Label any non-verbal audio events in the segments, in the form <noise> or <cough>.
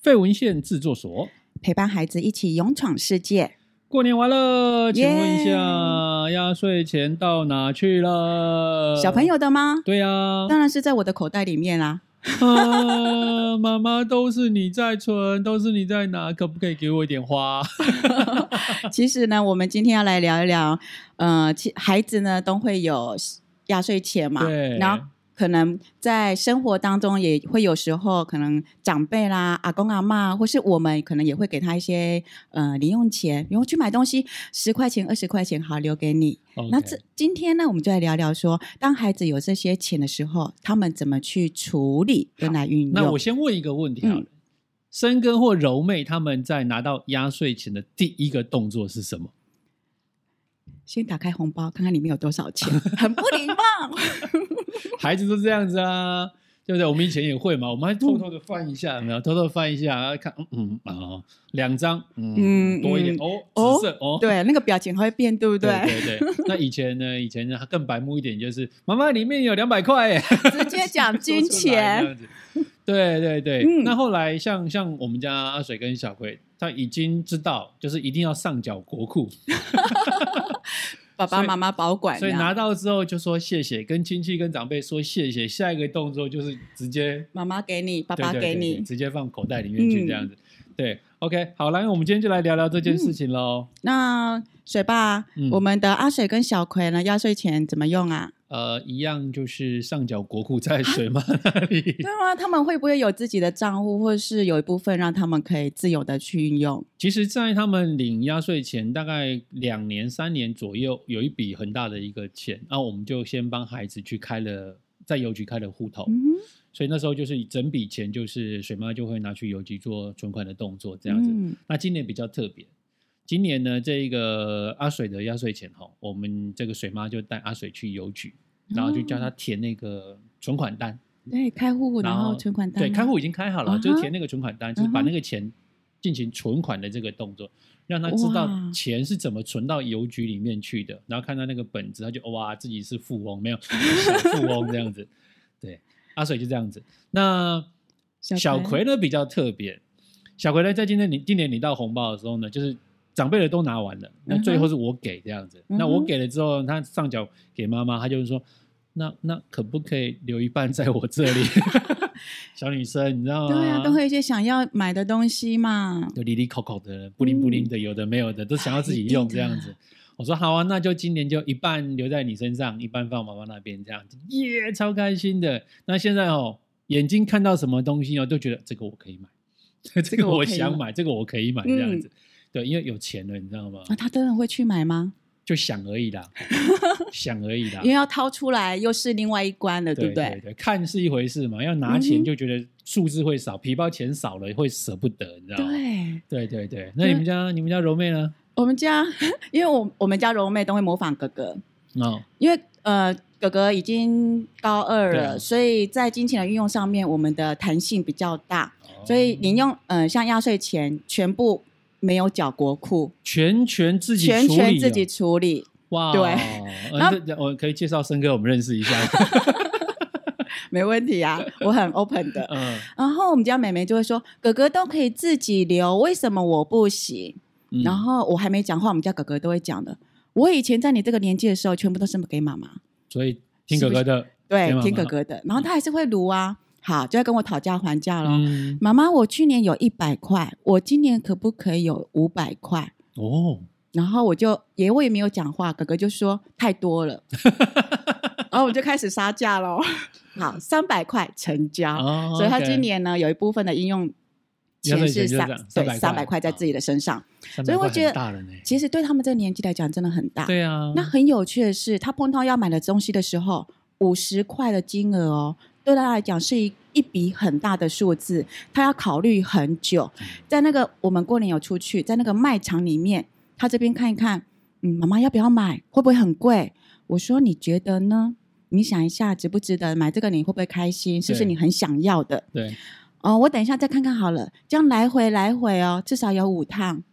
废文献制作所陪伴孩子一起勇闯世界。过年完了，请问一下!压岁钱到哪去了？小朋友的吗？对呀、啊，当然是在我的口袋里面啦、啊。啊，<laughs> 妈妈都是你在存，都是你在拿，可不可以给我一点花？<laughs> 其实呢，我们今天要来聊一聊，呃，其孩子呢都会有压岁钱嘛，对，然后。可能在生活当中也会有时候，可能长辈啦、阿公阿嬷，或是我们可能也会给他一些呃零用钱，然后去买东西，十块钱、二十块钱，好留给你。那这今天呢，我们就来聊聊说，当孩子有这些钱的时候，他们怎么去处理跟来运用。那我先问一个问题好了，嗯、深耕或柔妹他们在拿到压岁钱的第一个动作是什么？先打开红包，看看里面有多少钱，很不礼貌。<laughs> 孩子都这样子啊，对不对？我们以前也会嘛，我们还偷偷的翻一下，有没有？偷偷翻一下，然后看，嗯嗯啊，两张，嗯，多一点哦，紫色哦，对，那个表情会变，对不对？对对。那以前呢？以前呢？更白目一点，就是妈妈里面有两百块，直接讲金钱。对对对。那后来像像我们家阿水跟小葵，他已经知道，就是一定要上缴国库。<laughs> 爸爸妈妈保管，所以拿到之后就说谢谢，跟亲戚跟长辈说谢谢。下一个动作就是直接妈妈给你，爸爸给你，对对对对，直接放口袋里面去这样子。嗯、对，OK，好，来，我们今天就来聊聊这件事情喽、嗯。那水爸，嗯、我们的阿水跟小葵呢，压岁钱怎么用啊？呃，一样就是上缴国库在水妈那里。<laughs> 对吗？他们会不会有自己的账户，或是有一部分让他们可以自由的去运用？其实，在他们领压岁钱大概两年、三年左右，有一笔很大的一个钱，那我们就先帮孩子去开了在邮局开了户头。嗯。所以那时候就是整笔钱，就是水妈就会拿去邮局做存款的动作，这样子。嗯。那今年比较特别。今年呢，这个阿水的压岁钱哈，我们这个水妈就带阿水去邮局，然后就叫他填那个存款单。对，开户然后存款单。对，开户已经开好了，就是填那个存款单，就是把那个钱进行存款的这个动作，让他知道钱是怎么存到邮局里面去的。然后看到那个本子，他就哇，自己是富翁，没有小富翁这样子。对，阿水就这样子。那小葵呢比较特别，小葵呢在今天你今年领到红包的时候呢，就是。长辈的都拿完了，那最后是我给这样子。嗯、那我给了之后，他上缴给妈妈，他就是说，那那可不可以留一半在我这里？<laughs> 小女生，你知道吗？对啊，都会有一些想要买的东西嘛，就里里口口的，布灵布灵的，有的没有的，都想要自己用这样子。<laughs> 我说好啊，那就今年就一半留在你身上，一半放妈妈那边这样子，耶，超开心的。那现在哦，眼睛看到什么东西哦，都觉得这个我可以买，<laughs> 这个我想买，这个我可以买这样子。嗯对，因为有钱了，你知道吗？啊，他真的会去买吗？就想而已啦，<laughs> 想而已啦。因为要掏出来又是另外一关了，对不对？对，对，对，看是一回事嘛，要拿钱就觉得数字会少，嗯、皮包钱少了会舍不得，你知道吗？对，对对对。那你们家、嗯、你们家柔妹呢？我们家，<laughs> 因为我我们家柔妹都会模仿哥哥哦，因为呃哥哥已经高二了，啊、所以在金钱的运用上面，我们的弹性比较大，哦、所以你用呃像压岁钱全部。没有缴国库，全权自己全权自己处理。哇，对，然后我可以介绍森哥，我们认识一下。<laughs> 没问题啊，我很 open 的。嗯，然后我们家妹妹就会说：“哥哥都可以自己留，为什么我不行？”嗯、然后我还没讲话，我们家哥哥都会讲的。我以前在你这个年纪的时候，全部都是给妈妈，所以听哥哥的，是是对，妈妈听哥哥的。然后他还是会卢啊。好，就要跟我讨价还价了。嗯、妈妈，我去年有一百块，我今年可不可以有五百块？哦，然后我就也我也没有讲话，哥哥就说太多了，<laughs> 然后我就开始杀价喽。好，三百块成交。哦、所以他今年呢有一部分的应用钱是三对三百块在自己的身上，所以我觉得其实对他们这个年纪来讲真的很大。对啊，那很有趣的是，他碰到要买的东西的时候，五十块的金额哦。对他来讲是一一笔很大的数字，他要考虑很久。在那个我们过年有出去，在那个卖场里面，他这边看一看，嗯，妈妈要不要买？会不会很贵？我说你觉得呢？你想一下，值不值得买这个？你会不会开心？是不是你很想要的？对。哦，我等一下再看看好了。这样来回来回哦，至少有五趟，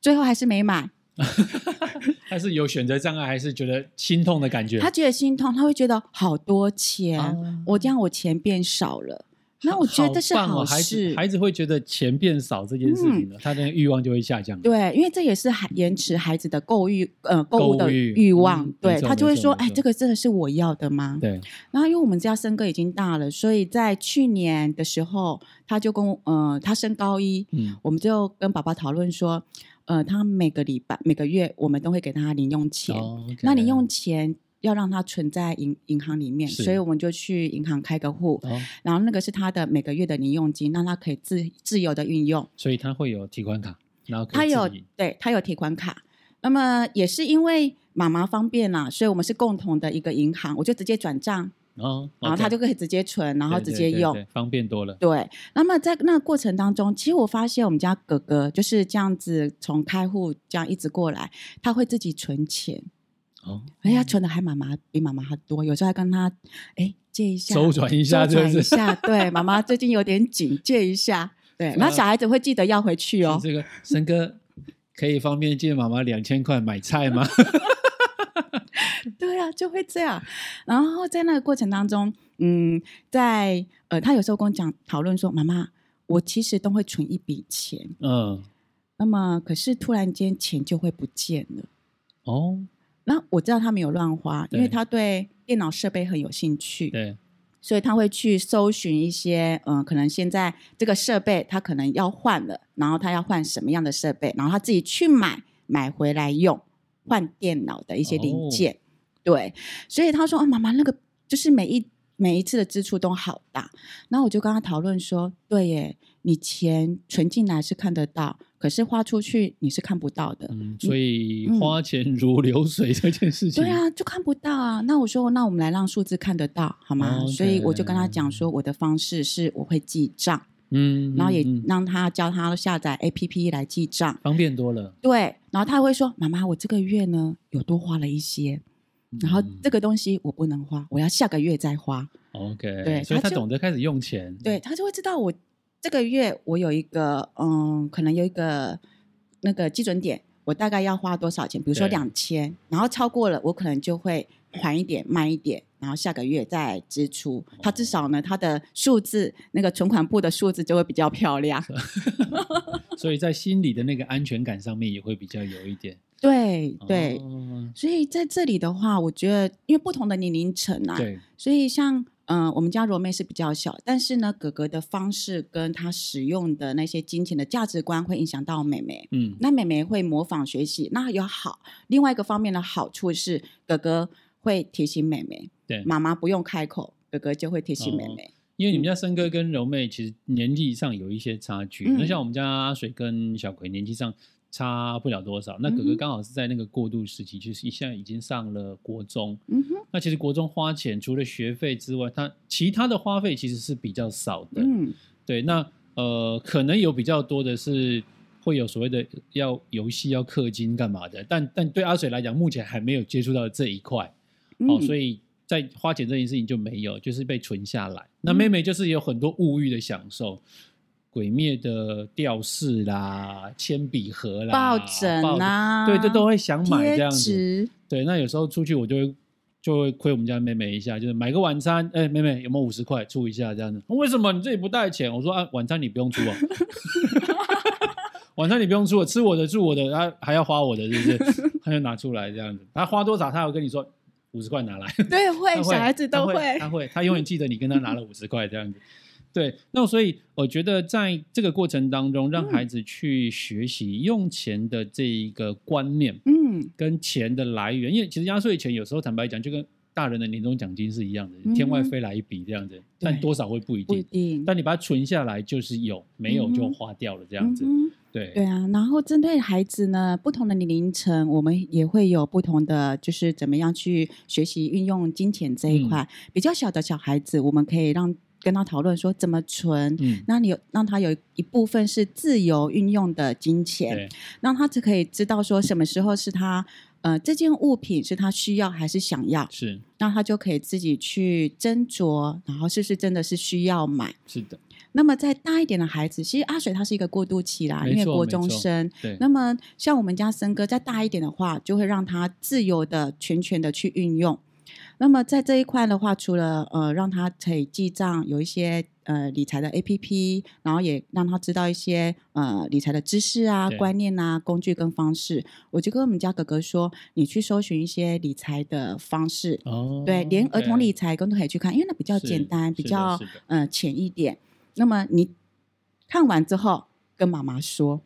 最后还是没买。<laughs> 他是有选择障碍，还是觉得心痛的感觉？他觉得心痛，他会觉得好多钱，啊、我这样我钱变少了。那我觉得这是好事，好哦，孩子，孩子会觉得钱变少这件事情呢，嗯、他的欲望就会下降。对，因为这也是孩延迟孩子的购欲呃购物的欲望。嗯、对，他就会说：“哎，这个真的是我要的吗？”对。然后因为我们家森哥已经大了，所以在去年的时候，他就跟呃他升高一，嗯，我们就跟爸爸讨论说，呃，他每个礼拜每个月我们都会给他零用钱，那零用钱。要让他存在银银行里面，所以我们就去银行开个户，哦、然后那个是他的每个月的零用金，让他可以自自由的运用。所以他会有提款卡，然后他有对他有提款卡。那么也是因为妈妈方便啦，所以我们是共同的一个银行，我就直接转账，哦，然后他就可以直接存，然后直接用，对对对对，方便多了。对，那么在那个过程当中，其实我发现我们家哥哥就是这样子，从开户这样一直过来，他会自己存钱。哦，哎呀，存的还妈妈比妈妈还多，有时候还跟他哎借一下，周转一下，周转一下，对，妈妈最近有点紧，借一下，对，<laughs> 那小孩子会记得要回去哦。这个森哥可以方便借妈妈两千块买菜吗？<laughs> 对啊，就会这样。然后在那个过程当中，嗯，在呃，他有时候跟我讲讨论说，妈妈，我其实都会存一笔钱，嗯，那么可是突然间钱就会不见了，哦。那我知道他没有乱花，因为他对电脑设备很有兴趣，对，所以他会去搜寻一些，嗯、呃，可能现在这个设备他可能要换了，然后他要换什么样的设备，然后他自己去买买回来用，换电脑的一些零件，哦、对，所以他说啊，妈妈那个就是每一每一次的支出都好大，然后我就跟他讨论说，对耶，你钱存进来是看得到。可是花出去你是看不到的，嗯，所以花钱如流水这件事情，对啊，就看不到啊。那我说，那我们来让数字看得到，好吗？所以我就跟他讲说，我的方式是我会记账，嗯，然后也让他教他下载 APP 来记账，方便多了。对，然后他会说，妈妈，我这个月呢有多花了一些，然后这个东西我不能花，我要下个月再花。OK，对，所以他懂得开始用钱，对，他就会知道我。这个月我有一个，嗯，可能有一个那个基准点，我大概要花多少钱？比如说两千，然后超过了，我可能就会缓一点、慢一点，然后下个月再支出。他至少呢，他的数字那个存款簿的数字就会比较漂亮。<laughs> 所以在心理的那个安全感上面也会比较有一点。对对，哦、所以在这里的话，我觉得因为不同的年龄层啊，对，所以像。嗯、呃，我们家柔妹是比较小，但是呢，哥哥的方式跟他使用的那些金钱的价值观会影响到妹妹。嗯，那妹妹会模仿学习，那有好。另外一个方面的好处是，哥哥会提醒妹妹，对，妈妈不用开口，哥哥就会提醒妹妹。哦、因为你们家森哥跟柔妹其实年纪上有一些差距，那、嗯、像我们家阿水跟小葵年纪上。差不了多少。那哥哥刚好是在那个过渡时期，嗯、就是现在已经上了国中。嗯哼。那其实国中花钱除了学费之外，他其他的花费其实是比较少的。嗯。对，那呃，可能有比较多的是会有所谓的要游戏要氪金干嘛的，但但对阿水来讲，目前还没有接触到这一块。嗯、哦，所以在花钱这件事情就没有，就是被存下来。那妹妹就是有很多物欲的享受。鬼灭的吊饰啦，铅笔盒啦，抱枕啊，对，这都会想买这样子。对，那有时候出去我就会就会亏我们家妹妹一下，就是买个晚餐，哎、欸，妹妹有没有五十块出一下这样子？为什么你自己不带钱？我说啊，晚餐你不用出啊，<laughs> 晚餐你不用出，我吃我的住我的，他还要花我的，是不是？他就拿出来这样子，他花多少，他会跟你说五十块拿来。对，会，<laughs> 会小孩子都会，他会，他永远记得你跟他拿了五十块这样子。对，那所以我觉得在这个过程当中，让孩子去学习用钱的这一个观念，嗯，跟钱的来源，因为其实压岁钱有时候坦白讲，就跟大人的年终奖金是一样的，天外飞来一笔这样子，但多少会不一定，不一定。但你把它存下来，就是有，没有就花掉了这样子。对对啊，然后针对孩子呢，不同的年龄层，我们也会有不同的，就是怎么样去学习运用金钱这一块。比较小的小孩子，我们可以让。跟他讨论说怎么存，嗯，那你有让他有一部分是自由运用的金钱，对让他只可以知道说什么时候是他呃，这件物品是他需要还是想要？是，那他就可以自己去斟酌，然后是不是真的是需要买？是的。那么再大一点的孩子，其实阿水他是一个过渡期啦，因为国中生。对。那么像我们家森哥再大一点的话，就会让他自由的、全权的去运用。那么在这一块的话，除了呃让他可以记账，有一些呃理财的 APP，然后也让他知道一些呃理财的知识啊、观念啊、工具跟方式。我就跟我们家哥哥说，你去搜寻一些理财的方式。哦。对，连儿童理财都可以去看，因为那比较简单，比较呃浅一点。那么你看完之后跟妈妈说，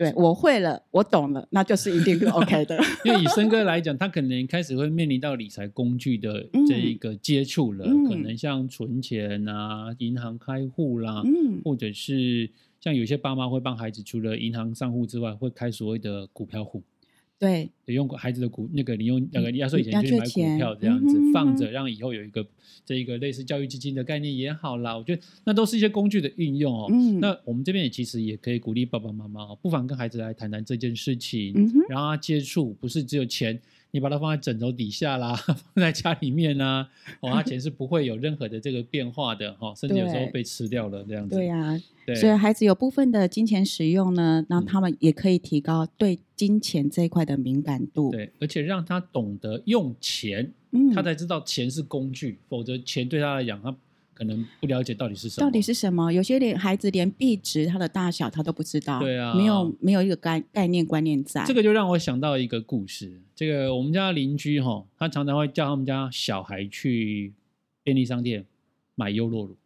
对，我会了，我懂了，那就是一定是 <laughs> OK 的。因为以森哥来讲，他可能开始会面临到理财工具的这一个接触了，嗯、可能像存钱啊、银行开户啦，嗯、或者是像有些爸妈会帮孩子除了银行账户之外，会开所谓的股票户。对，得用孩子的股那个，你用那个压岁钱去买股票，这样子放着，让以后有一个这一个类似教育基金的概念也好啦。我觉得那都是一些工具的运用哦。嗯、那我们这边也其实也可以鼓励爸爸妈妈哦，不妨跟孩子来谈谈这件事情，嗯、哼然后他接触不是只有钱。你把它放在枕头底下啦，<laughs> 放在家里面啦，哦，它钱是不会有任何的这个变化的哈，甚至有时候被吃掉了这样子。对呀、啊，对，所以孩子有部分的金钱使用呢，让他们也可以提高对金钱这一块的敏感度。对，而且让他懂得用钱，嗯，他才知道钱是工具，否则钱对他来讲，他。可能不了解到底是什么，到底是什么？有些连孩子连币值它的大小他都不知道，对啊，没有没有一个概概念观念在。这个就让我想到一个故事。这个我们家邻居哈，他常常会叫他们家小孩去便利商店买优酪乳。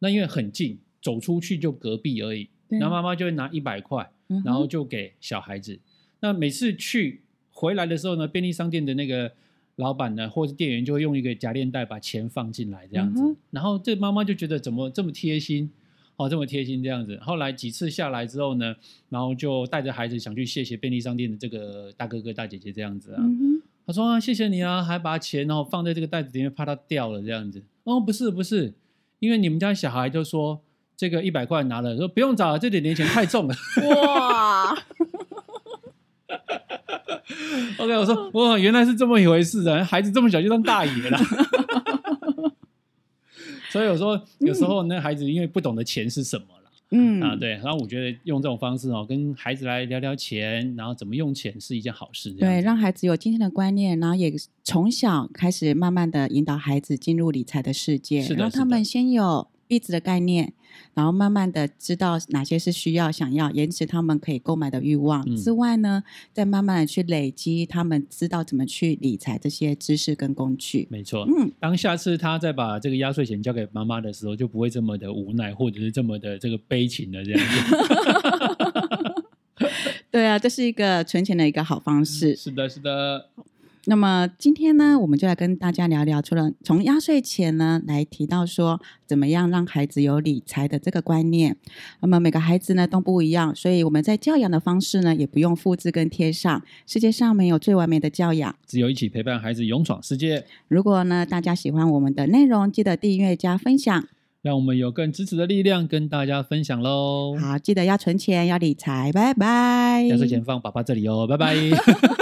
那因为很近，走出去就隔壁而已。然后妈妈就会拿一百块，然后就给小孩子。嗯、那每次去回来的时候呢，便利商店的那个。老板呢，或者是店员就会用一个夹链袋把钱放进来这样子，嗯、然后这妈妈就觉得怎么这么贴心，哦，这么贴心这样子。后来几次下来之后呢，然后就带着孩子想去谢谢便利商店的这个大哥哥大姐姐这样子啊。嗯、他说啊，谢谢你啊，还把钱然后放在这个袋子里面，怕它掉了这样子。哦，不是不是，因为你们家小孩就说这个一百块拿了，说不用找了，这点零钱太重了。哇！<laughs> OK，我说哇，原来是这么一回事啊！孩子这么小就当大爷了，<laughs> 所以我说有时候那孩子因为不懂得钱是什么了，嗯啊对，然后我觉得用这种方式哦，跟孩子来聊聊钱，然后怎么用钱是一件好事。对，让孩子有今天的观念，然后也从小开始慢慢的引导孩子进入理财的世界，让他们先有币值的概念。然后慢慢的知道哪些是需要、想要延迟他们可以购买的欲望、嗯、之外呢，再慢慢的去累积他们知道怎么去理财这些知识跟工具。没错，嗯，当下次他再把这个压岁钱交给妈妈的时候，就不会这么的无奈，或者是这么的这个悲情的这样子。<laughs> 对啊，这是一个存钱的一个好方式。是的，是的。那么今天呢，我们就来跟大家聊聊，除了从压岁钱呢来提到说，怎么样让孩子有理财的这个观念。那么每个孩子呢都不一样，所以我们在教养的方式呢也不用复制跟贴上。世界上没有最完美的教养，只有一起陪伴孩子勇闯世界。如果呢大家喜欢我们的内容，记得订阅加分享，让我们有更支持的力量跟大家分享喽。好，记得要存钱，要理财，拜拜。压岁钱放爸爸这里哦，拜拜。<laughs> <laughs> <laughs>